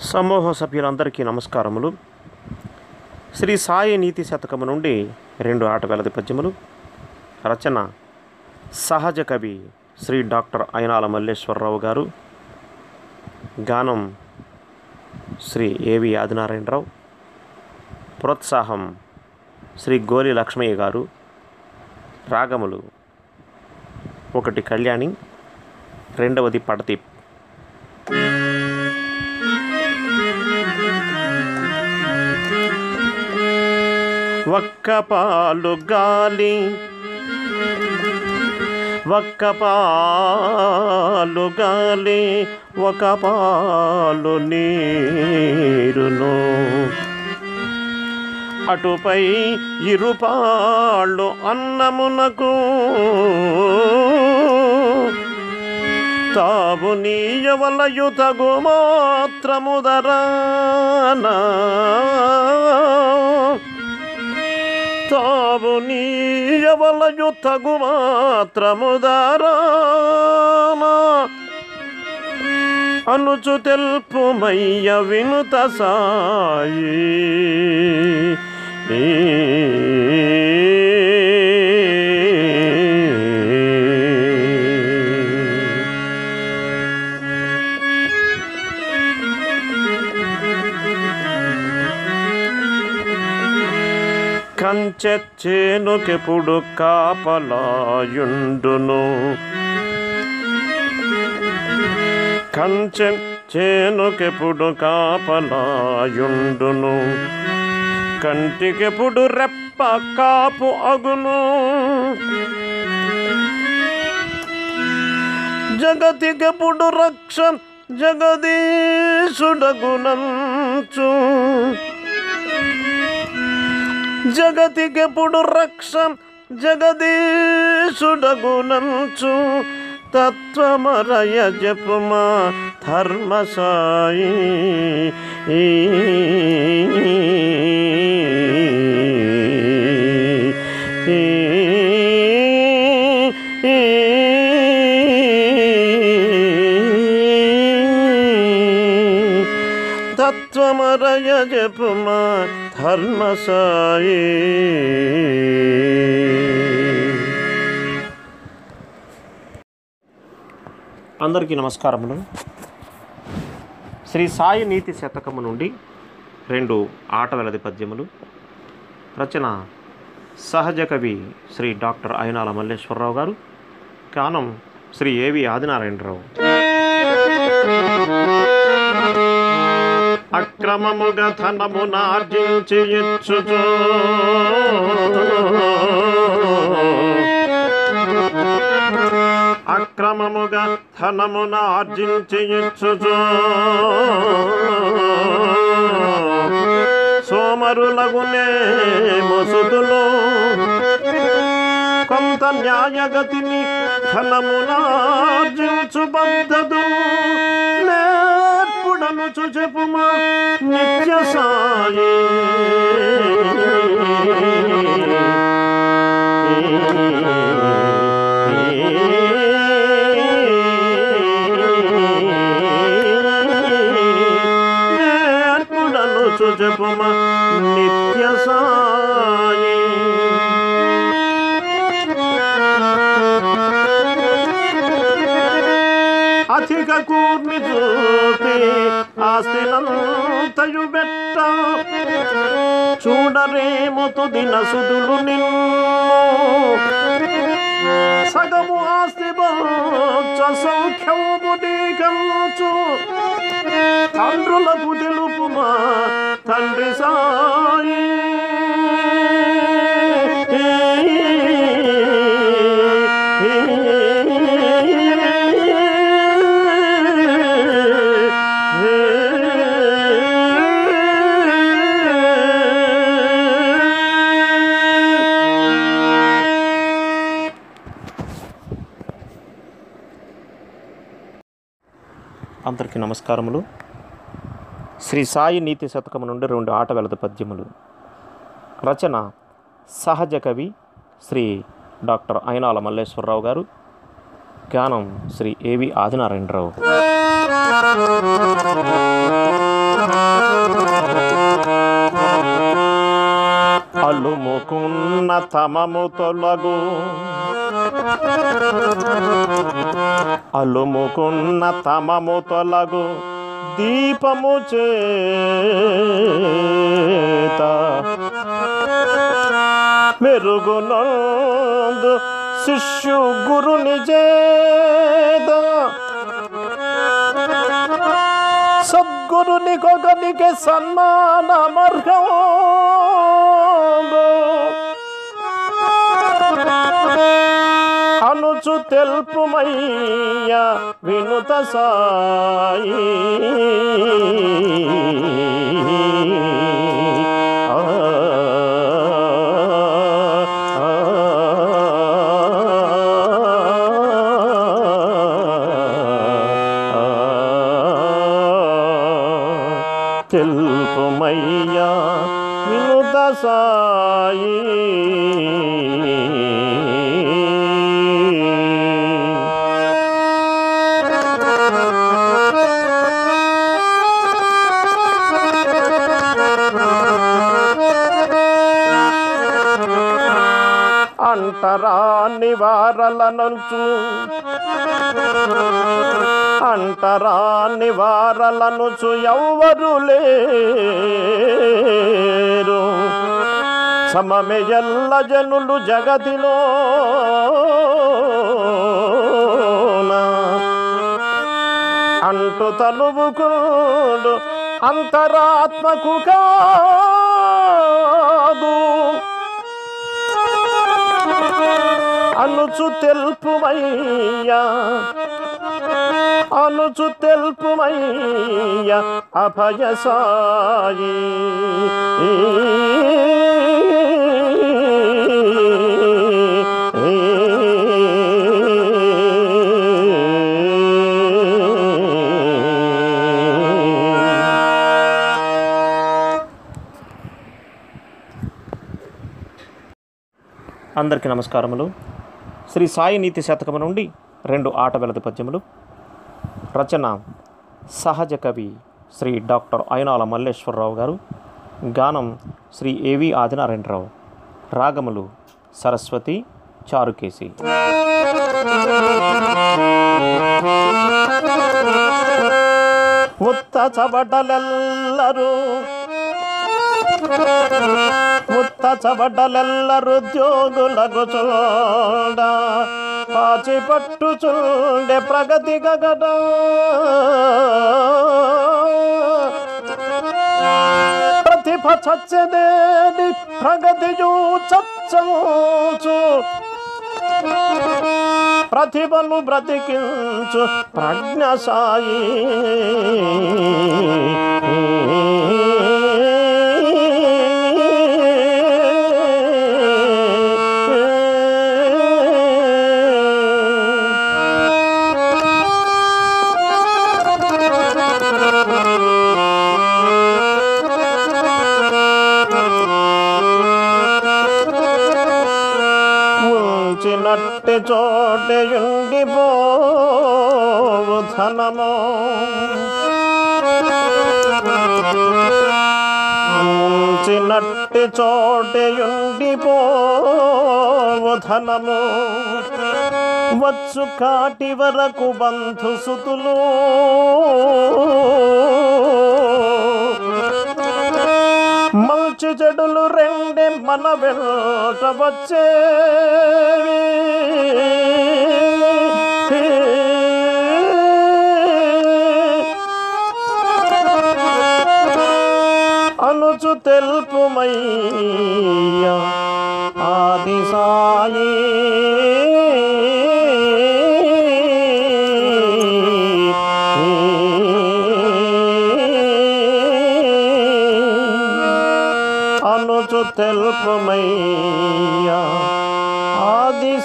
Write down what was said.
సమూహ సభ్యులందరికీ నమస్కారములు. శ్రీ సాయి నీతి శతకము నుండి రెండు ఆటవేలది పద్యములు. రచన సహజ కవి శ్రీ డాక్టర్ అయినాల మల్లేశ్వరరావు గారు. గానం శ్రీ ఏవి ఆదినారాయణరావు. ప్రోత్సాహం శ్రీ గోలి లక్ష్మయ్య గారు. రాగములు ఒకటి కళ్యాణి రెండవది పడతీప్. ఒక్క పాలు గాలి ఒక్క పాలు గాలి ఒక పాలు నీరును. అటుపై ఇరుపాళ్ళు అన్నమునకు తావు నీయవలయు తగు మాత్రముదరానా తావు నీయవలయు తగు మాత్రముదరానా అనుచు తెల్పుమయ్య వినుత సాయి. కంచెచ్చేనుకెప్పుడు కాపలాయుండును. కంచె చేనుకెప్పుడు కాపలాయుండును. కంటికెప్పుడు రెప్ప కాపు అగును. జగతికెప్పుడు రక్ష జగదీశుడగునంచు. జగతికెప్పుడు రక్ష? జగదీశుడగునంచు తత్వమరయ జపమా ధర్మసాయి తత్వమరయ ధర్మ ధర్మసాయి అందరికీ నమస్కారములు. శ్రీ సాయి నీతి శతకము నుండి రెండు ఆటవలది పద్యములు. రచన సహజ కవి శ్రీ డాక్టర్ అయినాల మల్లేశ్వరరావు గారు. గానం శ్రీ ఏవి ఆదినారాయణరావు. అక్రమముగా ధనమునార్జించి ఇచ్చుచు అక్రమముగా ధనమున ఆర్జించి ఇచ్చుచు సోమరులగునే ముసుదులు కొంత న్యాయగతిని ధనమునార్జించు బద్ధదు నేర్పుడను చెప్పుమా నిత్య సాయి నేర్పుడను కూర్మి చూపి ఆస్తినంతయు బెట్ట చూడరేమొతు దిన సుదులు నిన్ను సగము ఆస్తి బోచ సౌఖ్యము నీకంచు తండ్రులకు తెలుపుమా అందరికీ నమస్కారములు. శ్రీ సాయి నీతి శతకం నుండి రెండు ఆటవెలద పద్యములు. రచన సహజ కవి శ్రీ డాక్టర్ అయినాల మల్లేశ్వరరావు గారు. జ్ఞానం శ్రీ ఏవి ఆదినారాయణరావు. అల్లుముకున్న తమము తొలగు అలుముకున్న తమము తొలగు దీపము చేత. మెరుగునందు శిష్యు గురుని చేత. సద్గురుని కొగనికి సన్మానమర్హం తెల్పుమయ్య వినుత సాయి ఆ, ఆ, తెల్పుమయ్యా వినుత సాయి నివారల నుంచు అంటరా నివారలనుచు ఎవ్వరు లేరు. సమమె ఎల్ల జనులు జగతిలో అంటు తనువుకుడు అంతరాత్మకు కాదు. అనుచు తెల్పుమయ్యా. అనుచు తెల్పుమయ్యా అభయ సాయి అందరికీ నమస్కారములు. శ్రీ సాయి నీతి శతకము నుండి రెండు ఆట వెలది పద్యములు. రచన సహజ కవి శ్రీ డాక్టర్ అయనాల మల్లేశ్వరరావు గారు. గానం శ్రీ ఏవి ఆదినారాయణరావు. రాగములు సరస్వతి చారుకేసి. ఉత్త చబటలెల్లరూ ముత్త చబటలెల్లరుద్యోగులకు చూడ పాచి పట్టు చూడే ప్రగతి గగడ ప్రతిభ చచ్చదేని ప్రగతియు చచ్చంచు. ప్రతిభను బ్రతికించు ప్రజ్ఞ సాయి ఉంచినట్టి చోటే ఉండిపోవు ధనము ఉంచినట్టి చోటే ఉండిపోవు ధనము వచ్చు కాటి వరకు బంధు సుతులు చెడులు రెండే మన వెంట వచ్చేవి అనుచు తెలుపుమయ్యా चुतल्प मैया आदि